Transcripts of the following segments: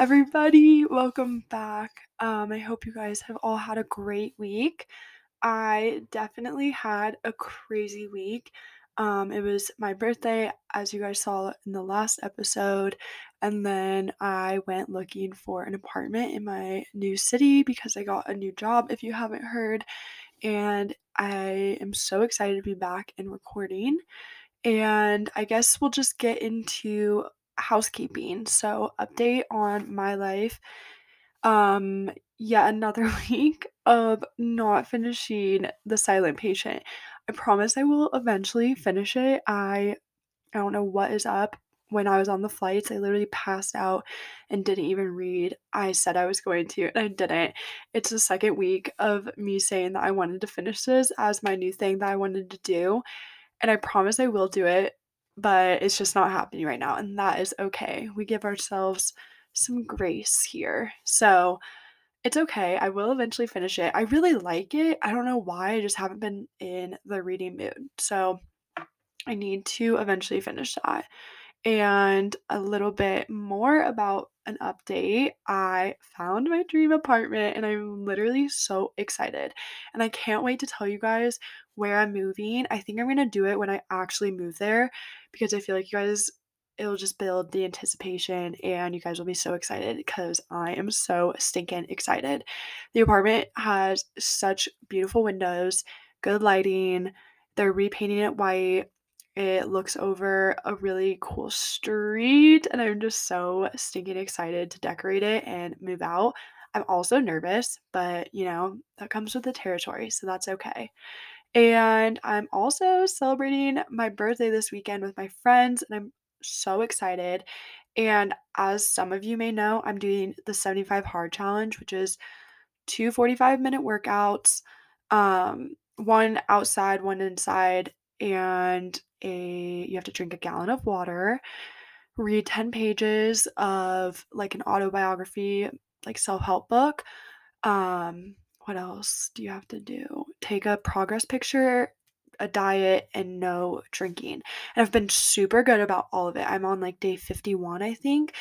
everybody. Welcome back. Um, I hope you guys have all had a great week. I definitely had a crazy week. Um, it was my birthday, as you guys saw in the last episode, and then I went looking for an apartment in my new city because I got a new job, if you haven't heard. And I am so excited to be back and recording. And I guess we'll just get into housekeeping. So, update on my life. Um, yet another week of not finishing The Silent Patient. I promise I will eventually finish it. I I don't know what is up. When I was on the flights, I literally passed out and didn't even read. I said I was going to, and I didn't. It's the second week of me saying that I wanted to finish this as my new thing that I wanted to do and I promise I will do it, but it's just not happening right now, and that is okay. We give ourselves some grace here. So, it's okay. I will eventually finish it. I really like it. I don't know why. I just haven't been in the reading mood. So, I need to eventually finish that. And a little bit more about an update. I found my dream apartment and I'm literally so excited. And I can't wait to tell you guys where I'm moving. I think I'm going to do it when I actually move there because I feel like you guys it'll just build the anticipation and you guys will be so excited because I am so stinking excited. The apartment has such beautiful windows, good lighting. They're repainting it white it looks over a really cool street, and I'm just so stinking excited to decorate it and move out. I'm also nervous, but you know, that comes with the territory, so that's okay. And I'm also celebrating my birthday this weekend with my friends, and I'm so excited. And as some of you may know, I'm doing the 75 hard challenge, which is two 45 minute workouts, um, one outside, one inside, and a you have to drink a gallon of water, read 10 pages of like an autobiography, like self-help book. Um, what else do you have to do? Take a progress picture, a diet, and no drinking. And I've been super good about all of it. I'm on like day 51, I think.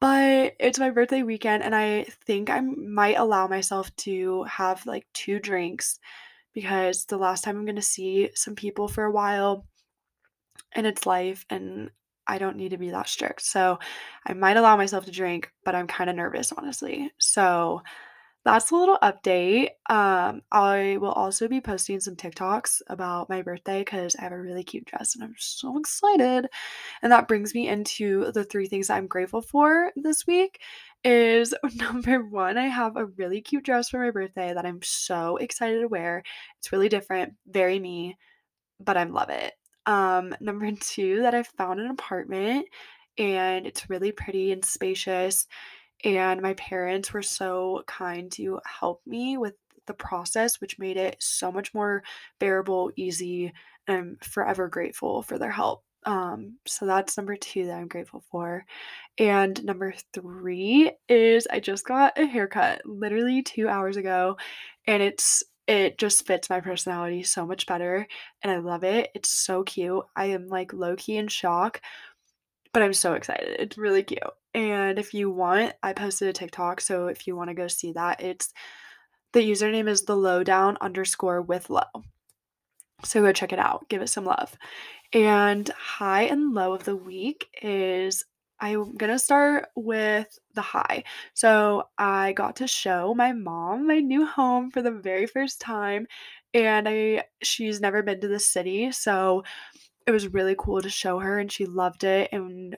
But it's my birthday weekend, and I think I might allow myself to have like two drinks because the last time I'm going to see some people for a while and it's life and I don't need to be that strict. So I might allow myself to drink, but I'm kind of nervous, honestly. So that's a little update. Um, I will also be posting some TikToks about my birthday because I have a really cute dress and I'm so excited. And that brings me into the three things I'm grateful for this week. Is number one, I have a really cute dress for my birthday that I'm so excited to wear. It's really different, very me, but I love it. Um, number two, that I found an apartment and it's really pretty and spacious. And my parents were so kind to help me with the process, which made it so much more bearable, easy, and I'm forever grateful for their help. Um, so that's number two that I'm grateful for. And number three is I just got a haircut literally two hours ago, and it's it just fits my personality so much better, and I love it. It's so cute. I am, like, low key in shock, but I'm so excited. It's really cute. And if you want, I posted a TikTok, so if you wanna go see that, it's the username is the lowdown underscore with low. So go check it out. Give it some love. And high and low of the week is I'm gonna start with the high. So I got to show my mom my new home for the very first time, and I she's never been to the city, so it was really cool to show her, and she loved it. And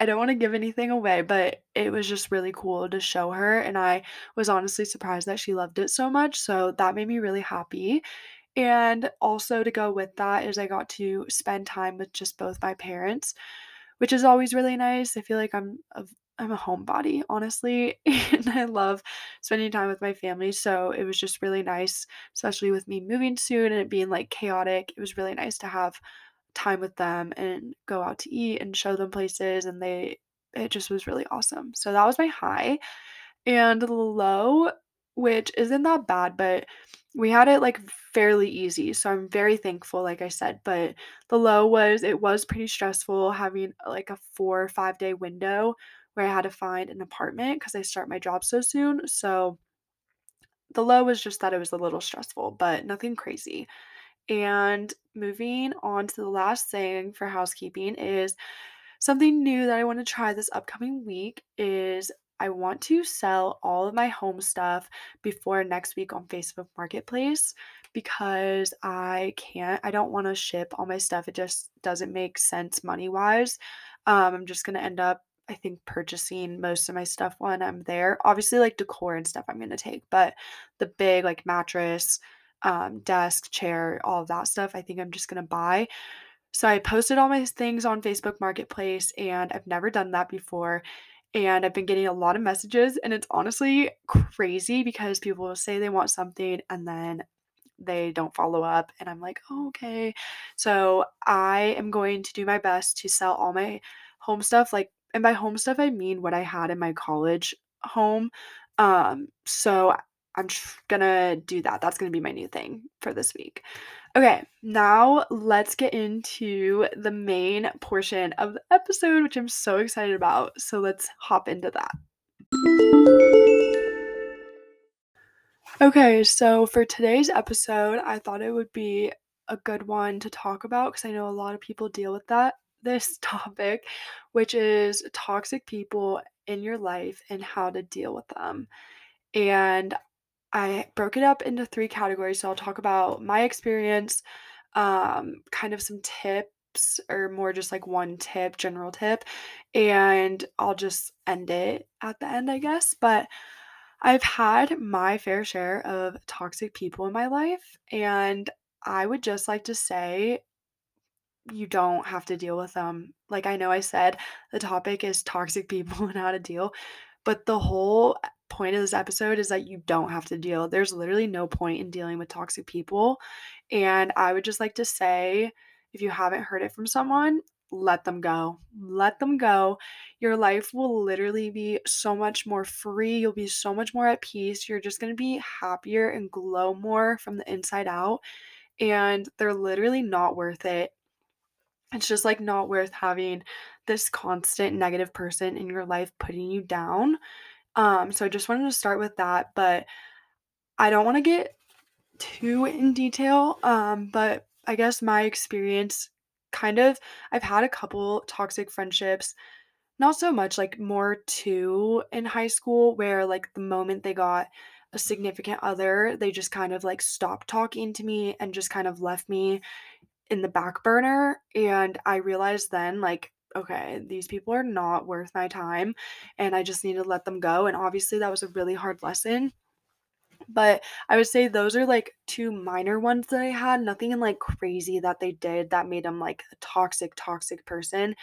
I don't want to give anything away, but it was just really cool to show her, and I was honestly surprised that she loved it so much. So that made me really happy. And also to go with that is I got to spend time with just both my parents which is always really nice. I feel like I'm a, I'm a homebody, honestly, and I love spending time with my family. So it was just really nice, especially with me moving soon and it being like chaotic. It was really nice to have time with them and go out to eat and show them places and they it just was really awesome. So that was my high. And low, which isn't that bad, but we had it like fairly easy. So I'm very thankful, like I said. But the low was it was pretty stressful having uh, like a four or five day window where I had to find an apartment because I start my job so soon. So the low was just that it was a little stressful, but nothing crazy. And moving on to the last thing for housekeeping is something new that I want to try this upcoming week is I want to sell all of my home stuff before next week on Facebook Marketplace because I can't, I don't want to ship all my stuff. It just doesn't make sense money wise. Um, I'm just going to end up, I think, purchasing most of my stuff when I'm there. Obviously, like decor and stuff I'm going to take, but the big, like mattress, um, desk, chair, all of that stuff, I think I'm just going to buy. So I posted all my things on Facebook Marketplace, and I've never done that before. And I've been getting a lot of messages, and it's honestly crazy because people will say they want something and then they don't follow up. And I'm like, oh, okay. So I am going to do my best to sell all my home stuff. Like, and by home stuff, I mean what I had in my college home. Um, so I'm gonna do that. That's gonna be my new thing for this week. Okay, now let's get into the main portion of the episode, which I'm so excited about. So let's hop into that. Okay, so for today's episode, I thought it would be a good one to talk about because I know a lot of people deal with that this topic, which is toxic people in your life and how to deal with them. And I broke it up into three categories. So I'll talk about my experience, um, kind of some tips, or more just like one tip, general tip, and I'll just end it at the end, I guess. But I've had my fair share of toxic people in my life, and I would just like to say you don't have to deal with them. Like I know I said the topic is toxic people and how to deal, but the whole uh, point of this episode is that you don't have to deal. There's literally no point in dealing with toxic people. And I would just like to say if you haven't heard it from someone, let them go. Let them go. Your life will literally be so much more free. You'll be so much more at peace. You're just going to be happier and glow more from the inside out. And they're literally not worth it. It's just like not worth having this constant negative person in your life putting you down. Um, so I just wanted to start with that, but I don't want to get too in detail. Um, but I guess my experience kind of I've had a couple toxic friendships, not so much like more two in high school where like the moment they got a significant other, they just kind of like stopped talking to me and just kind of left me in the back burner and I realized then like okay, these people are not worth my time and I just need to let them go and obviously that was a really hard lesson but I would say those are like two minor ones that I had. Nothing in like crazy that they did that made them like a toxic, toxic person.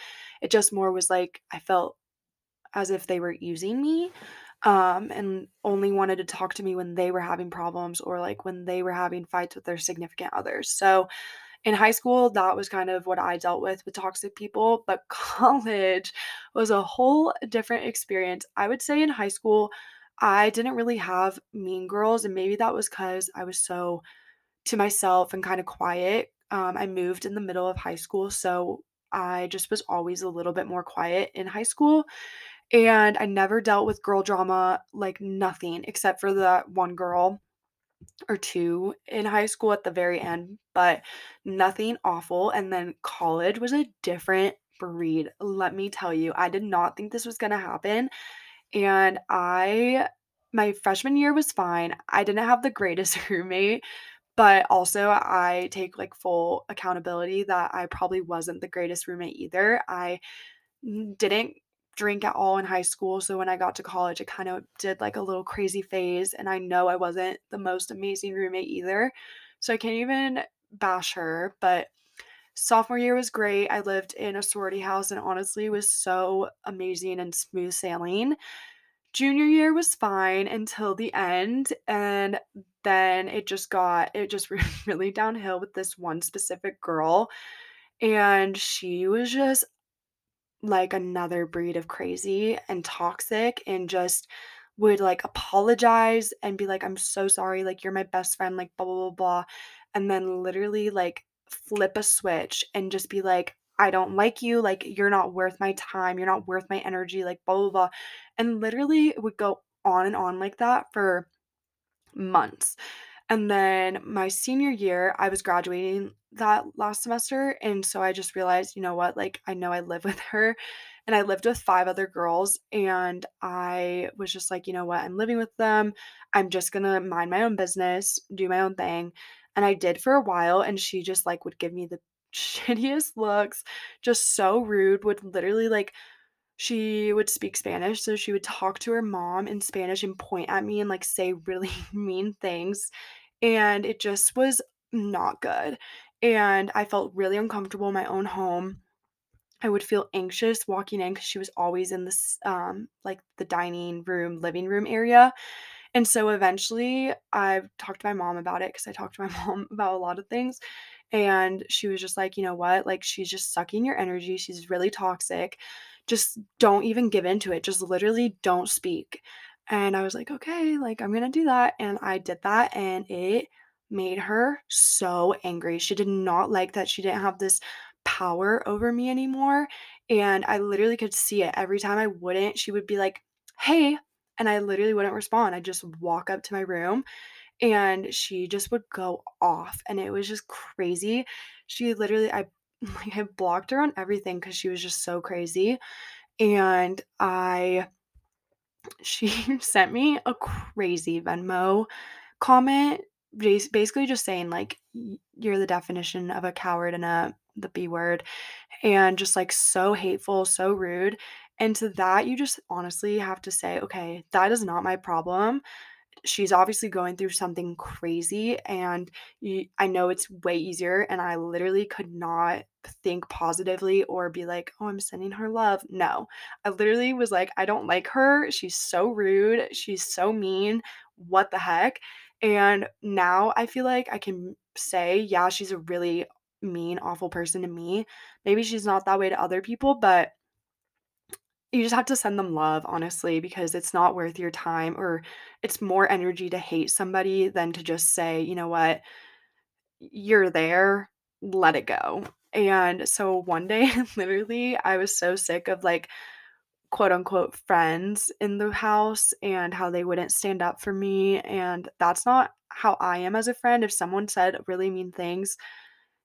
It just more was like I felt as if they were using me um, and only wanted to talk to me when they were having problems or like when they were having fights with their significant others. So in high school, that was kind of what I dealt with with toxic people, but college was a whole different experience. I would say in high school, I didn't really have mean girls, and maybe that was because I was so to myself and kind of quiet. Um, I moved in the middle of high school, so I just was always a little bit more quiet in high school. And I never dealt with girl drama, like nothing, except for that one girl or two in high school at the very end, but nothing awful. And then college was a different breed. Let me tell you, I did not think this was going to happen. And I, my freshman year was fine. I didn't have the greatest roommate, but also I take like full accountability that I probably wasn't the greatest roommate either. I didn't drink at all in high school. So when I got to college, it kind of did like a little crazy phase. And I know I wasn't the most amazing roommate either. So I can't even bash her. But sophomore year was great. I lived in a sorority house and honestly was so amazing and smooth sailing. Junior year was fine until the end. And then it just got, it just really downhill with this one specific girl. And she was just like another breed of crazy and toxic and just would like apologize and be like, I'm so sorry, like you're my best friend, like blah blah blah blah. And then literally like flip a switch and just be like, I don't like you, like, you're not worth my time, you're not worth my energy, like, blah, blah, blah, and literally it would go on and on like that for months. And then my senior year, I was graduating that last semester, and so I just realized, you know what, like, I know I live with her, and I lived with 5 other girls, and I was just like, "You know what, I'm living with them, I'm just gonna mind my own business, do my own thing," and I did for a while, and she just, like, would give me the shittiest looks, just so rude, would literally, like she would speak Spanish, so she would talk to her mom in Spanish and point at me and, like, say really mean things, and it just was not good, and I felt really uncomfortable in my own home. I would feel anxious walking in because she was always in this, um, like, the dining room, living room area, and so eventually I talked to my mom about it because I talked to my mom about a lot of things, and she was just like, "You know what? Like, she's just sucking your energy, she's really toxic. Just don't even give into it. Just literally don't speak." And I was like, "Okay, like, I'm gonna do that." And I did that, and it made her so angry. She did not like that she didn't have this power over me anymore, and I literally could see it. Every time I wouldn't, she would be like, "Hey," and I literally wouldn't respond. I'd just walk up to my room and she just would go off, and it was just crazy. She literally I like, I blocked her on everything because she was just so crazy, and I she sent me a crazy Venmo comment, basically just saying, like, you're the definition of a coward and a" the B word, and just, like, so hateful, so rude, and to that, you just honestly have to say, "Okay, that is not my problem she's obviously going through something crazy and you, I know it's way easier and I literally could not think positively or be like, "Oh, I'm sending her love." No. I literally was like, "I don't like her. She's so rude. She's so mean. What the heck?" And now I feel like I can say, "Yeah, she's a really mean, awful person to me." Maybe she's not that way to other people, but you just have to send them love, honestly, because it's not worth your time or it's more energy to hate somebody than to just say, "You know what? You're there, let it go." And so one day, literally, I was so sick of like quote unquote friends in the house and how they wouldn't stand up for me. And that's not how I am as a friend. If someone said really mean things,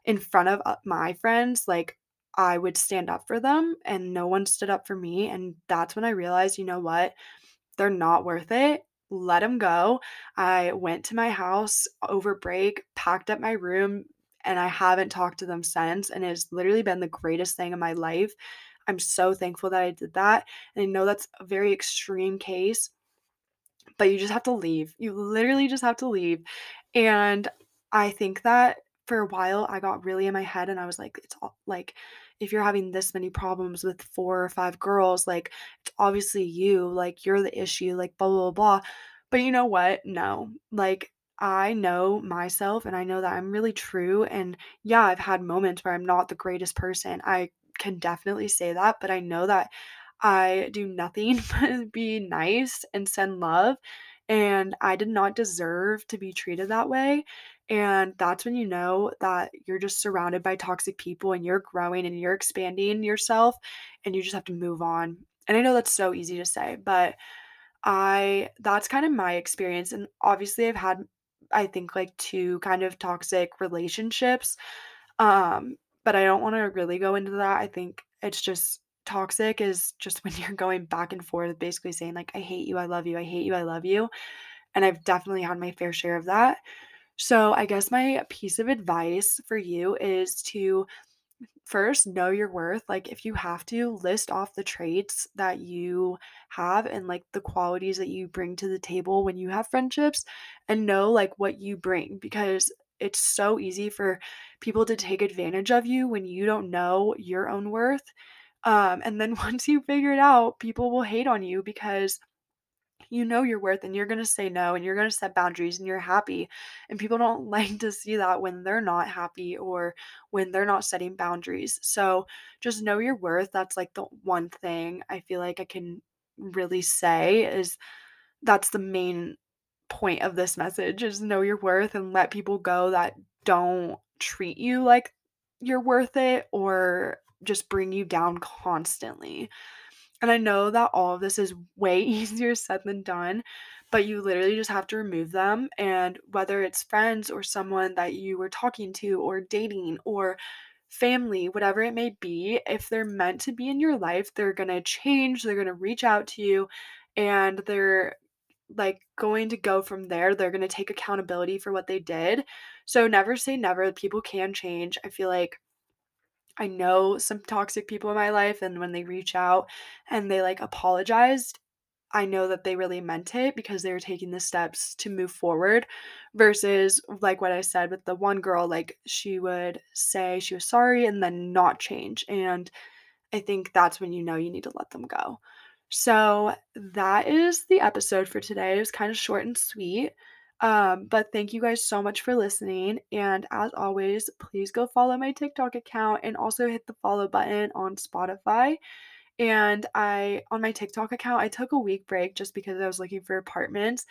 in front of, uh, my friends, like, I would stand up for them, and no one stood up for me, and that's when I realized, you know what? They're not worth it. Let them go. I went to my house over break, packed up my room, and I haven't talked to them since, and it's literally been the greatest thing in my life. I'm so thankful that I did that, and I know that's a very extreme case, but you just have to leave. You literally just have to leave. And I think that for a while I got really in my head and I was like, it's all like if you're having this many problems with four or five girls, like it's obviously you, like you're the issue, like blah blah blah. But you know what? No. Like I know myself and I know that I'm really true and yeah, I've had moments where I'm not the greatest person. I can definitely say that, but I know that I do nothing but be nice and send love, and I did not deserve to be treated that way, and that's when you know that you're just surrounded by toxic people and you're growing and you're expanding yourself, and you just have to move on. And I know that's so easy to say, but I that's kind of my experience, and obviously I've had, I think, like, 2 kind of toxic relationships, um, but I don't wanna really go into that. I think it's just toxic is just when you're going back and forth basically saying like, "I hate you, I love you, I hate you, I love you," and I've definitely had my fair share of that. So, I guess my piece of advice for you is to first know your worth. Like, if you have to, list off the traits that you have and like the qualities that you bring to the table when you have friendships and know like what you bring because it's so easy for people to take advantage of you when you don't know your own worth. Um, and then once you figure it out, people will hate on you because you know your worth and you're going to say no and you're going to set boundaries and you're happy. And people don't like to see that when they're not happy or when they're not setting boundaries. So just know your worth. That's like the one thing I feel like I can really say is that's the main point of this message is know your worth and let people go that don't treat you like you're worth it or just bring you down constantly. And I know that all of this is way easier said than done, but you literally just have to remove them. And whether it's friends or someone that you were talking to or dating or family, whatever it may be, if they're meant to be in your life, they're going to change, they're going to reach out to you, and they're like going to go from there. They're going to take accountability for what they did. So never say never. People can change. I feel like I know some toxic people in my life, and when they reach out and they like apologized, I know that they really meant it because they were taking the steps to move forward versus like what I said with the one girl, like she would say she was sorry and then not change. And I think that's when you know you need to let them go. So that is the episode for today. It was kind of short and sweet. Um, but thank you guys so much for listening. And as always, please go follow my TikTok account and also hit the follow button on Spotify. And I, on my TikTok account, I took a week break just because I was looking for apartments,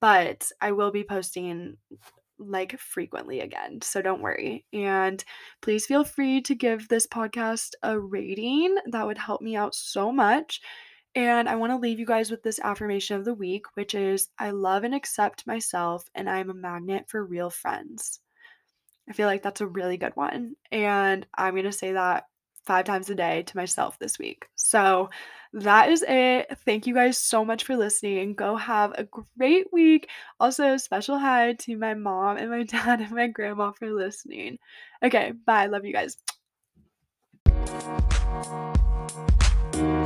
but I will be posting like frequently again. So don't worry. And please feel free to give this podcast a rating. That would help me out so much. And I want to leave you guys with this affirmation of the week, which is I love and accept myself, and I'm a magnet for real friends. I feel like that's a really good one. And I'm going to say that five times a day to myself this week. So that is it. Thank you guys so much for listening. Go have a great week. Also, special hi to my mom and my dad and my grandma for listening. Okay, bye. Love you guys. Thank you.